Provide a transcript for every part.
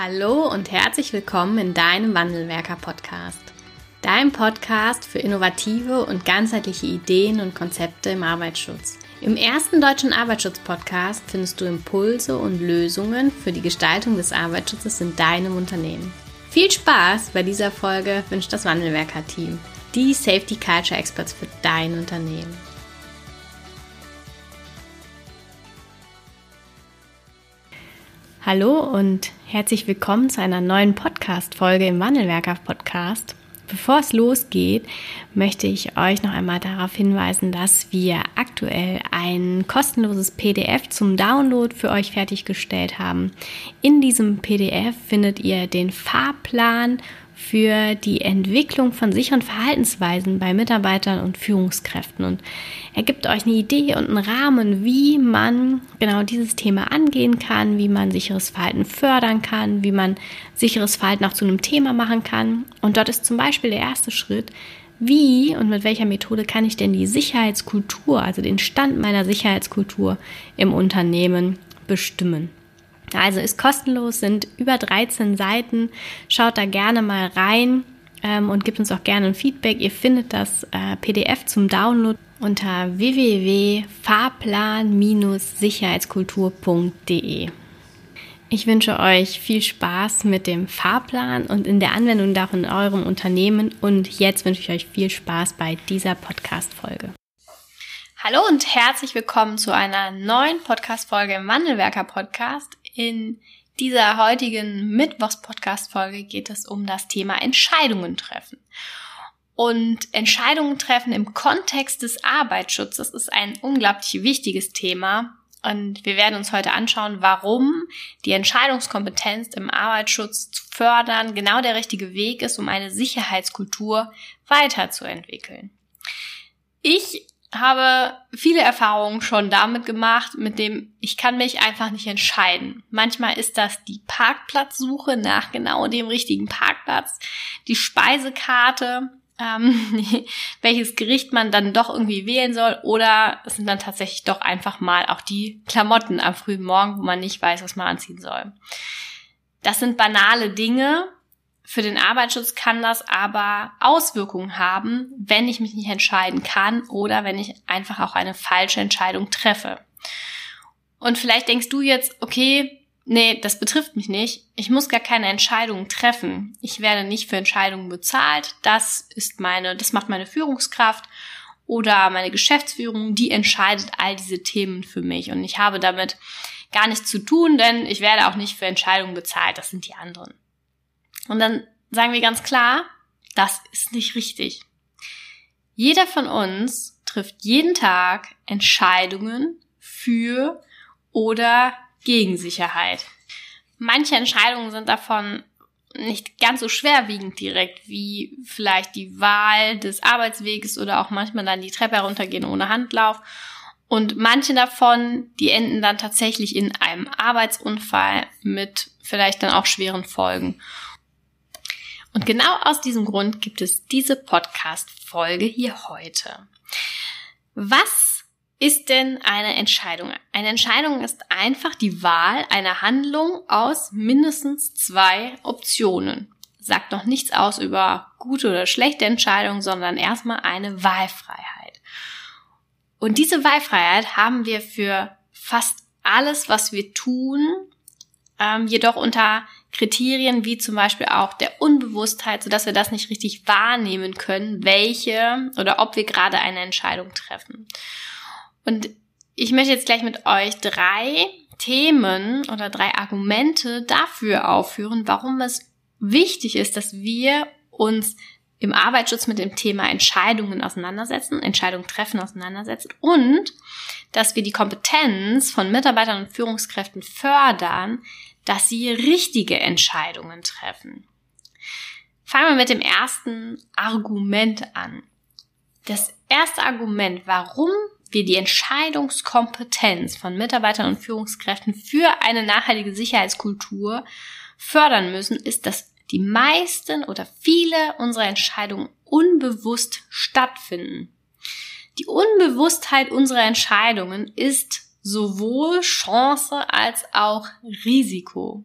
Hallo und herzlich willkommen in deinem Wandelwerker-Podcast. Dein Podcast für innovative und ganzheitliche Ideen und Konzepte im Arbeitsschutz. Im ersten deutschen Arbeitsschutz-Podcast findest du Impulse und Lösungen für die Gestaltung des Arbeitsschutzes in deinem Unternehmen. Viel Spaß bei dieser Folge wünscht das Wandelwerker-Team, die Safety Culture Experts für dein Unternehmen. Hallo und herzlich willkommen zu einer neuen Podcast-Folge im Wandelwerker Podcast. Bevor es losgeht, möchte ich euch noch einmal darauf hinweisen, dass wir aktuell ein kostenloses PDF zum Download für euch fertiggestellt haben. In diesem PDF findet ihr den Fahrplan für die Entwicklung von sicheren Verhaltensweisen bei Mitarbeitern und Führungskräften. Und er gibt euch eine Idee und einen Rahmen, wie man genau dieses Thema angehen kann, wie man sicheres Verhalten fördern kann, wie man sicheres Verhalten auch zu einem Thema machen kann. Und dort ist zum Beispiel der erste Schritt, wie und mit welcher Methode kann ich denn die Sicherheitskultur, also den Stand meiner Sicherheitskultur im Unternehmen bestimmen. Also ist kostenlos, sind über 13 Seiten. Schaut da gerne mal rein ähm, und gebt uns auch gerne ein Feedback. Ihr findet das äh, PDF zum Download unter www.fahrplan-sicherheitskultur.de. Ich wünsche euch viel Spaß mit dem Fahrplan und in der Anwendung davon in eurem Unternehmen. Und jetzt wünsche ich euch viel Spaß bei dieser Podcast-Folge. Hallo und herzlich willkommen zu einer neuen Podcast-Folge im Wandelwerker Podcast. In dieser heutigen Mittwochs-Podcast-Folge geht es um das Thema Entscheidungen treffen. Und Entscheidungen treffen im Kontext des Arbeitsschutzes ist ein unglaublich wichtiges Thema. Und wir werden uns heute anschauen, warum die Entscheidungskompetenz im Arbeitsschutz zu fördern genau der richtige Weg ist, um eine Sicherheitskultur weiterzuentwickeln. Ich habe viele Erfahrungen schon damit gemacht, mit dem ich kann mich einfach nicht entscheiden. Manchmal ist das die Parkplatzsuche nach genau dem richtigen Parkplatz, die Speisekarte, ähm, welches Gericht man dann doch irgendwie wählen soll, oder es sind dann tatsächlich doch einfach mal auch die Klamotten am frühen Morgen, wo man nicht weiß, was man anziehen soll. Das sind banale Dinge, für den Arbeitsschutz kann das aber Auswirkungen haben, wenn ich mich nicht entscheiden kann oder wenn ich einfach auch eine falsche Entscheidung treffe. Und vielleicht denkst du jetzt, okay, nee, das betrifft mich nicht. Ich muss gar keine Entscheidungen treffen. Ich werde nicht für Entscheidungen bezahlt. Das ist meine, das macht meine Führungskraft oder meine Geschäftsführung, die entscheidet all diese Themen für mich. Und ich habe damit gar nichts zu tun, denn ich werde auch nicht für Entscheidungen bezahlt. Das sind die anderen. Und dann sagen wir ganz klar, das ist nicht richtig. Jeder von uns trifft jeden Tag Entscheidungen für oder gegen Sicherheit. Manche Entscheidungen sind davon nicht ganz so schwerwiegend direkt wie vielleicht die Wahl des Arbeitsweges oder auch manchmal dann die Treppe heruntergehen ohne Handlauf. Und manche davon, die enden dann tatsächlich in einem Arbeitsunfall mit vielleicht dann auch schweren Folgen. Und genau aus diesem Grund gibt es diese Podcast-Folge hier heute. Was ist denn eine Entscheidung? Eine Entscheidung ist einfach die Wahl einer Handlung aus mindestens zwei Optionen. Sagt noch nichts aus über gute oder schlechte Entscheidungen, sondern erstmal eine Wahlfreiheit. Und diese Wahlfreiheit haben wir für fast alles, was wir tun, ähm, jedoch unter Kriterien wie zum Beispiel auch der Unbewusstheit, sodass wir das nicht richtig wahrnehmen können, welche oder ob wir gerade eine Entscheidung treffen. Und ich möchte jetzt gleich mit euch drei Themen oder drei Argumente dafür aufführen, warum es wichtig ist, dass wir uns im Arbeitsschutz mit dem Thema Entscheidungen auseinandersetzen, Entscheidungen treffen auseinandersetzen und dass wir die Kompetenz von Mitarbeitern und Führungskräften fördern, dass sie richtige Entscheidungen treffen. Fangen wir mit dem ersten Argument an. Das erste Argument, warum wir die Entscheidungskompetenz von Mitarbeitern und Führungskräften für eine nachhaltige Sicherheitskultur fördern müssen, ist, dass die meisten oder viele unserer Entscheidungen unbewusst stattfinden. Die Unbewusstheit unserer Entscheidungen ist sowohl Chance als auch Risiko.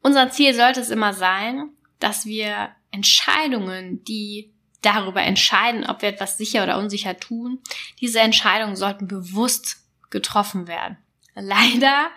Unser Ziel sollte es immer sein, dass wir Entscheidungen, die darüber entscheiden, ob wir etwas sicher oder unsicher tun, diese Entscheidungen sollten bewusst getroffen werden. Leider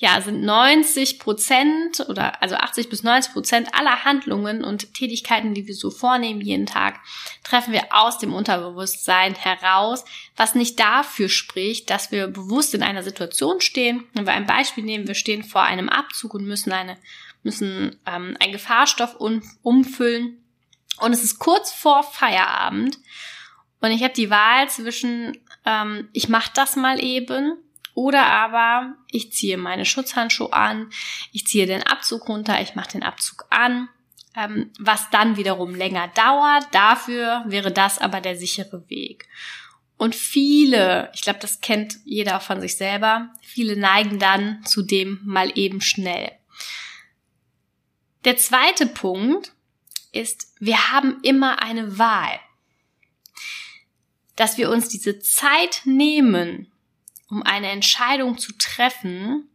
ja, sind 90 Prozent oder also 80 bis 90 Prozent aller Handlungen und Tätigkeiten, die wir so vornehmen jeden Tag, treffen wir aus dem Unterbewusstsein heraus, was nicht dafür spricht, dass wir bewusst in einer Situation stehen. Wenn wir ein Beispiel nehmen, wir stehen vor einem Abzug und müssen eine müssen ähm, einen Gefahrstoff um, umfüllen und es ist kurz vor Feierabend und ich habe die Wahl zwischen ähm, ich mache das mal eben oder aber ich ziehe meine Schutzhandschuhe an, ich ziehe den Abzug runter, ich mache den Abzug an, ähm, was dann wiederum länger dauert. Dafür wäre das aber der sichere Weg. Und viele, ich glaube, das kennt jeder von sich selber, viele neigen dann zu dem mal eben schnell. Der zweite Punkt ist, wir haben immer eine Wahl. Dass wir uns diese Zeit nehmen, um eine Entscheidung zu treffen,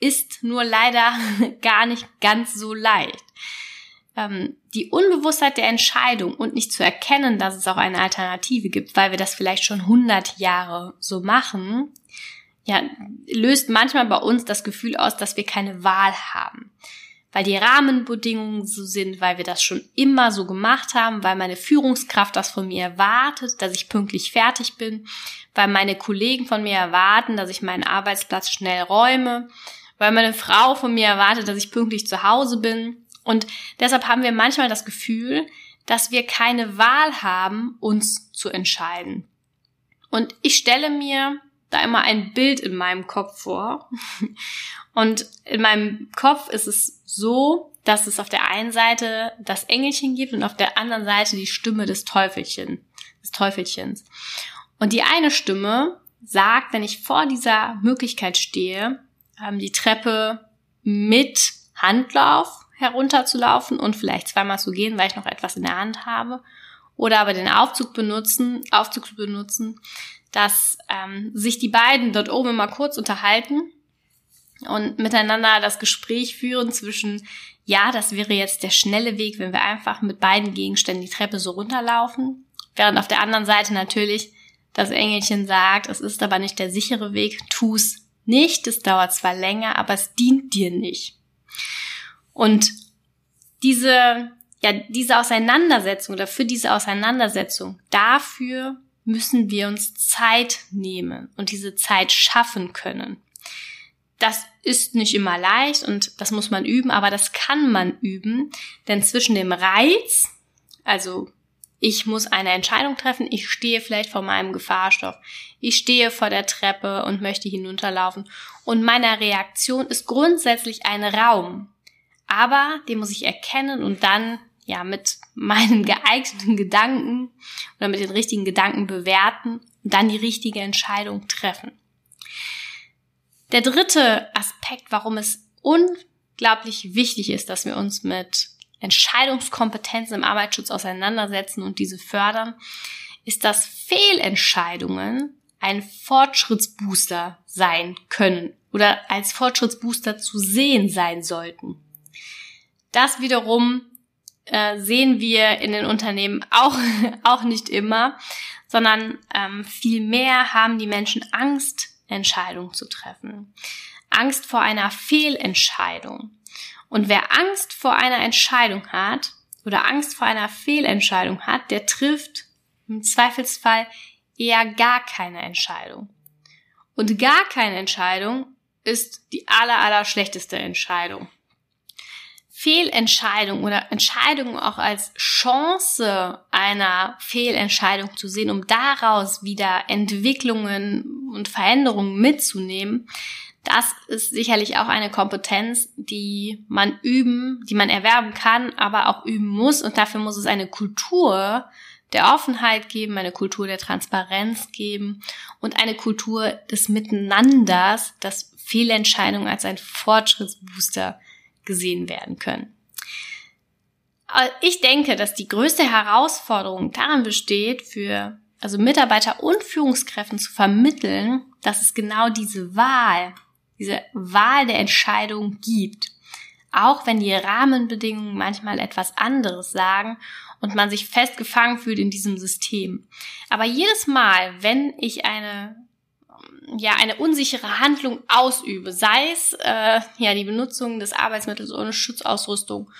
ist nur leider gar nicht ganz so leicht. Ähm, die Unbewusstheit der Entscheidung und nicht zu erkennen, dass es auch eine Alternative gibt, weil wir das vielleicht schon 100 Jahre so machen, ja, löst manchmal bei uns das Gefühl aus, dass wir keine Wahl haben weil die Rahmenbedingungen so sind, weil wir das schon immer so gemacht haben, weil meine Führungskraft das von mir erwartet, dass ich pünktlich fertig bin, weil meine Kollegen von mir erwarten, dass ich meinen Arbeitsplatz schnell räume, weil meine Frau von mir erwartet, dass ich pünktlich zu Hause bin. Und deshalb haben wir manchmal das Gefühl, dass wir keine Wahl haben, uns zu entscheiden. Und ich stelle mir da immer ein Bild in meinem Kopf vor. Und in meinem Kopf ist es so, dass es auf der einen Seite das Engelchen gibt und auf der anderen Seite die Stimme des Teufelchen, des Teufelchens. Und die eine Stimme sagt, wenn ich vor dieser Möglichkeit stehe, ähm, die Treppe mit Handlauf herunterzulaufen und vielleicht zweimal zu gehen, weil ich noch etwas in der Hand habe, oder aber den Aufzug benutzen, Aufzug zu benutzen, dass ähm, sich die beiden dort oben mal kurz unterhalten und miteinander das Gespräch führen zwischen, ja, das wäre jetzt der schnelle Weg, wenn wir einfach mit beiden Gegenständen die Treppe so runterlaufen, während auf der anderen Seite natürlich das Engelchen sagt, es ist aber nicht der sichere Weg, tu's nicht, es dauert zwar länger, aber es dient dir nicht. Und diese, ja, diese Auseinandersetzung oder für diese Auseinandersetzung, dafür müssen wir uns Zeit nehmen und diese Zeit schaffen können. Das ist nicht immer leicht und das muss man üben, aber das kann man üben, denn zwischen dem Reiz, also ich muss eine Entscheidung treffen, ich stehe vielleicht vor meinem Gefahrstoff, ich stehe vor der Treppe und möchte hinunterlaufen und meiner Reaktion ist grundsätzlich ein Raum, aber den muss ich erkennen und dann ja mit meinen geeigneten Gedanken oder mit den richtigen Gedanken bewerten und dann die richtige Entscheidung treffen. Der dritte Aspekt, warum es unglaublich wichtig ist, dass wir uns mit Entscheidungskompetenzen im Arbeitsschutz auseinandersetzen und diese fördern, ist, dass Fehlentscheidungen ein Fortschrittsbooster sein können oder als Fortschrittsbooster zu sehen sein sollten. Das wiederum äh, sehen wir in den Unternehmen auch, auch nicht immer, sondern ähm, vielmehr haben die Menschen Angst, Entscheidungen zu treffen. Angst vor einer Fehlentscheidung. Und wer Angst vor einer Entscheidung hat oder Angst vor einer Fehlentscheidung hat, der trifft im Zweifelsfall eher gar keine Entscheidung. Und gar keine Entscheidung ist die aller, aller schlechteste Entscheidung. Fehlentscheidung oder Entscheidungen auch als Chance einer Fehlentscheidung zu sehen, um daraus wieder Entwicklungen und Veränderungen mitzunehmen, das ist sicherlich auch eine Kompetenz, die man üben, die man erwerben kann, aber auch üben muss. Und dafür muss es eine Kultur der Offenheit geben, eine Kultur der Transparenz geben und eine Kultur des Miteinanders, das Fehlentscheidungen als ein Fortschrittsbooster gesehen werden können. Ich denke, dass die größte Herausforderung daran besteht, für also Mitarbeiter und Führungskräften zu vermitteln, dass es genau diese Wahl, diese Wahl der Entscheidung gibt. auch wenn die Rahmenbedingungen manchmal etwas anderes sagen und man sich festgefangen fühlt in diesem System. Aber jedes Mal, wenn ich eine ja eine unsichere Handlung ausübe, sei es äh, ja die Benutzung des Arbeitsmittels ohne Schutzausrüstung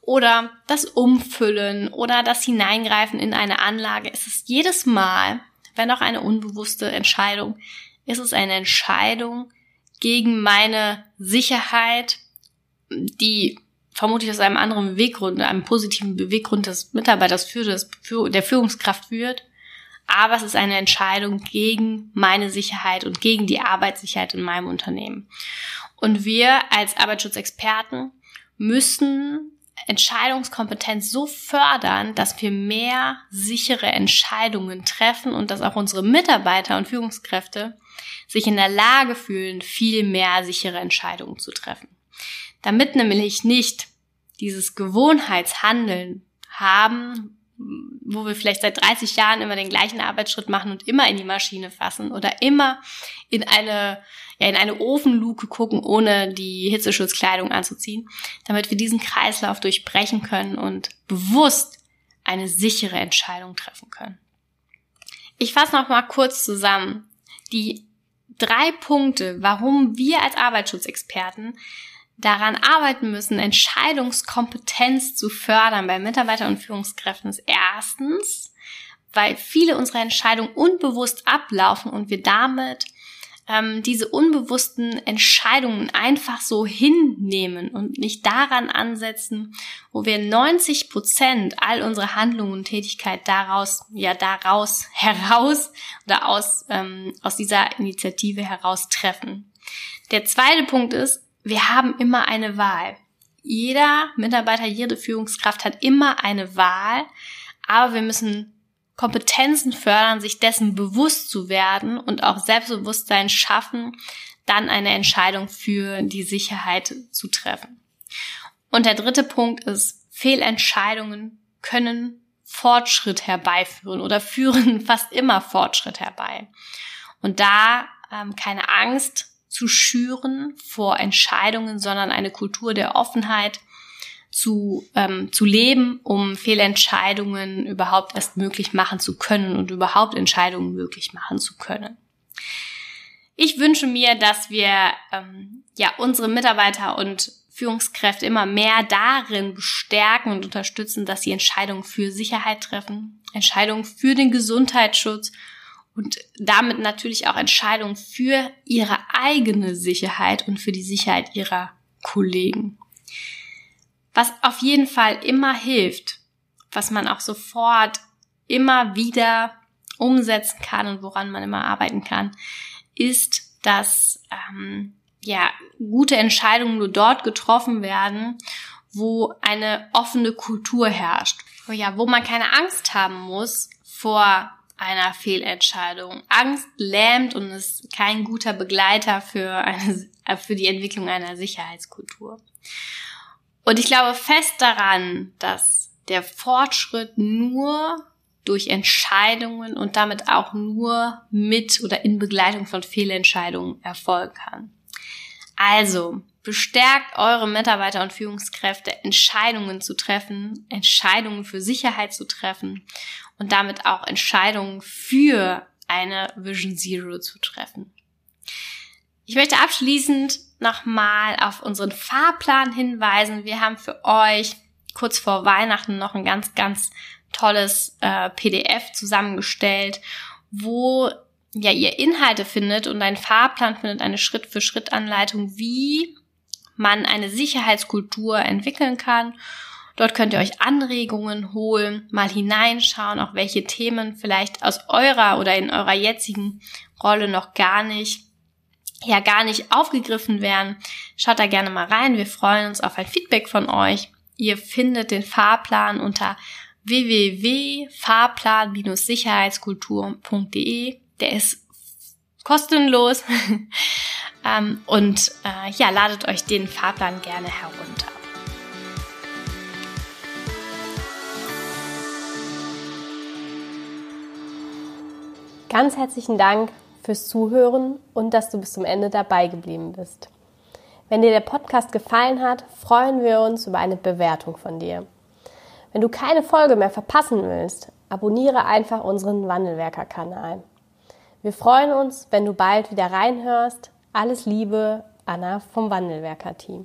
oder das Umfüllen oder das Hineingreifen in eine Anlage, ist es jedes Mal, wenn auch eine unbewusste Entscheidung, ist es eine Entscheidung gegen meine Sicherheit, die vermutlich aus einem anderen Beweggrund, einem positiven Beweggrund des Mitarbeiters für das, für, der Führungskraft führt. Aber es ist eine Entscheidung gegen meine Sicherheit und gegen die Arbeitssicherheit in meinem Unternehmen. Und wir als Arbeitsschutzexperten müssen Entscheidungskompetenz so fördern, dass wir mehr sichere Entscheidungen treffen und dass auch unsere Mitarbeiter und Führungskräfte sich in der Lage fühlen, viel mehr sichere Entscheidungen zu treffen. Damit nämlich nicht dieses Gewohnheitshandeln haben, wo wir vielleicht seit 30 Jahren immer den gleichen Arbeitsschritt machen und immer in die Maschine fassen oder immer in eine, ja, in eine Ofenluke gucken, ohne die Hitzeschutzkleidung anzuziehen, damit wir diesen Kreislauf durchbrechen können und bewusst eine sichere Entscheidung treffen können. Ich fasse noch mal kurz zusammen die drei Punkte, warum wir als Arbeitsschutzexperten daran arbeiten müssen, Entscheidungskompetenz zu fördern bei Mitarbeitern und Führungskräften ist erstens, weil viele unserer Entscheidungen unbewusst ablaufen und wir damit ähm, diese unbewussten Entscheidungen einfach so hinnehmen und nicht daran ansetzen, wo wir 90 Prozent all unsere Handlungen und Tätigkeit daraus, ja daraus heraus oder aus, ähm, aus dieser Initiative heraus treffen. Der zweite Punkt ist, wir haben immer eine Wahl. Jeder Mitarbeiter, jede Führungskraft hat immer eine Wahl, aber wir müssen Kompetenzen fördern, sich dessen bewusst zu werden und auch Selbstbewusstsein schaffen, dann eine Entscheidung für die Sicherheit zu treffen. Und der dritte Punkt ist, Fehlentscheidungen können Fortschritt herbeiführen oder führen fast immer Fortschritt herbei. Und da ähm, keine Angst zu schüren vor Entscheidungen, sondern eine Kultur der Offenheit zu, ähm, zu leben, um Fehlentscheidungen überhaupt erst möglich machen zu können und überhaupt Entscheidungen möglich machen zu können. Ich wünsche mir, dass wir ähm, ja unsere Mitarbeiter und Führungskräfte immer mehr darin bestärken und unterstützen, dass sie Entscheidungen für Sicherheit treffen, Entscheidungen für den Gesundheitsschutz und damit natürlich auch Entscheidungen für ihre eigene Sicherheit und für die Sicherheit ihrer Kollegen. Was auf jeden Fall immer hilft, was man auch sofort immer wieder umsetzen kann und woran man immer arbeiten kann, ist, dass ähm, ja gute Entscheidungen nur dort getroffen werden, wo eine offene Kultur herrscht. Ja, wo man keine Angst haben muss vor einer Fehlentscheidung. Angst lähmt und ist kein guter Begleiter für, eine, für die Entwicklung einer Sicherheitskultur. Und ich glaube fest daran, dass der Fortschritt nur durch Entscheidungen und damit auch nur mit oder in Begleitung von Fehlentscheidungen erfolgen kann. Also, bestärkt eure Mitarbeiter und Führungskräfte, Entscheidungen zu treffen, Entscheidungen für Sicherheit zu treffen und damit auch Entscheidungen für eine Vision Zero zu treffen. Ich möchte abschließend nochmal auf unseren Fahrplan hinweisen. Wir haben für euch kurz vor Weihnachten noch ein ganz, ganz tolles äh, PDF zusammengestellt, wo ja ihr Inhalte findet und ein Fahrplan findet, eine Schritt-für-Schritt-Anleitung, wie man eine Sicherheitskultur entwickeln kann Dort könnt ihr euch Anregungen holen, mal hineinschauen, auch welche Themen vielleicht aus eurer oder in eurer jetzigen Rolle noch gar nicht ja gar nicht aufgegriffen werden. Schaut da gerne mal rein. Wir freuen uns auf ein Feedback von euch. Ihr findet den Fahrplan unter www.fahrplan-sicherheitskultur.de. Der ist kostenlos. Ähm, und äh, ja, ladet euch den Fahrplan gerne herunter. Ganz herzlichen Dank fürs Zuhören und dass du bis zum Ende dabei geblieben bist. Wenn dir der Podcast gefallen hat, freuen wir uns über eine Bewertung von dir. Wenn du keine Folge mehr verpassen willst, abonniere einfach unseren Wandelwerker-Kanal. Wir freuen uns, wenn du bald wieder reinhörst. Alles Liebe, Anna vom Wandelwerker-Team.